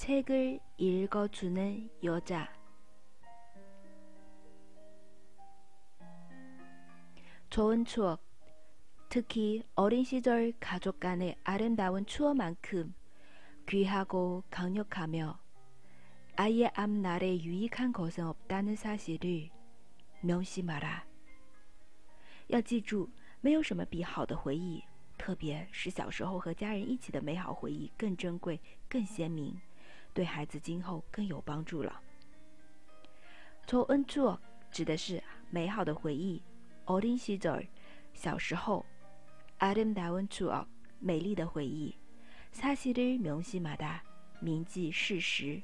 책을 읽어주는 여자. 좋은 추억. 특히 어린 시절 가족 간의 아름다운 추억만큼 귀하고 강력하며 아이의 앞날에 유익한 것은 없다는 사실을 명심하라. 要记住，没有什么比好的回忆，特别是小时候和家人一起的美好回忆更珍贵、更鲜明， 对孩子今后更有帮助了。좋은추억指的是美好的回忆。어린시절小时候。아름다운추억美丽的回忆。사실을명심하다铭记事实。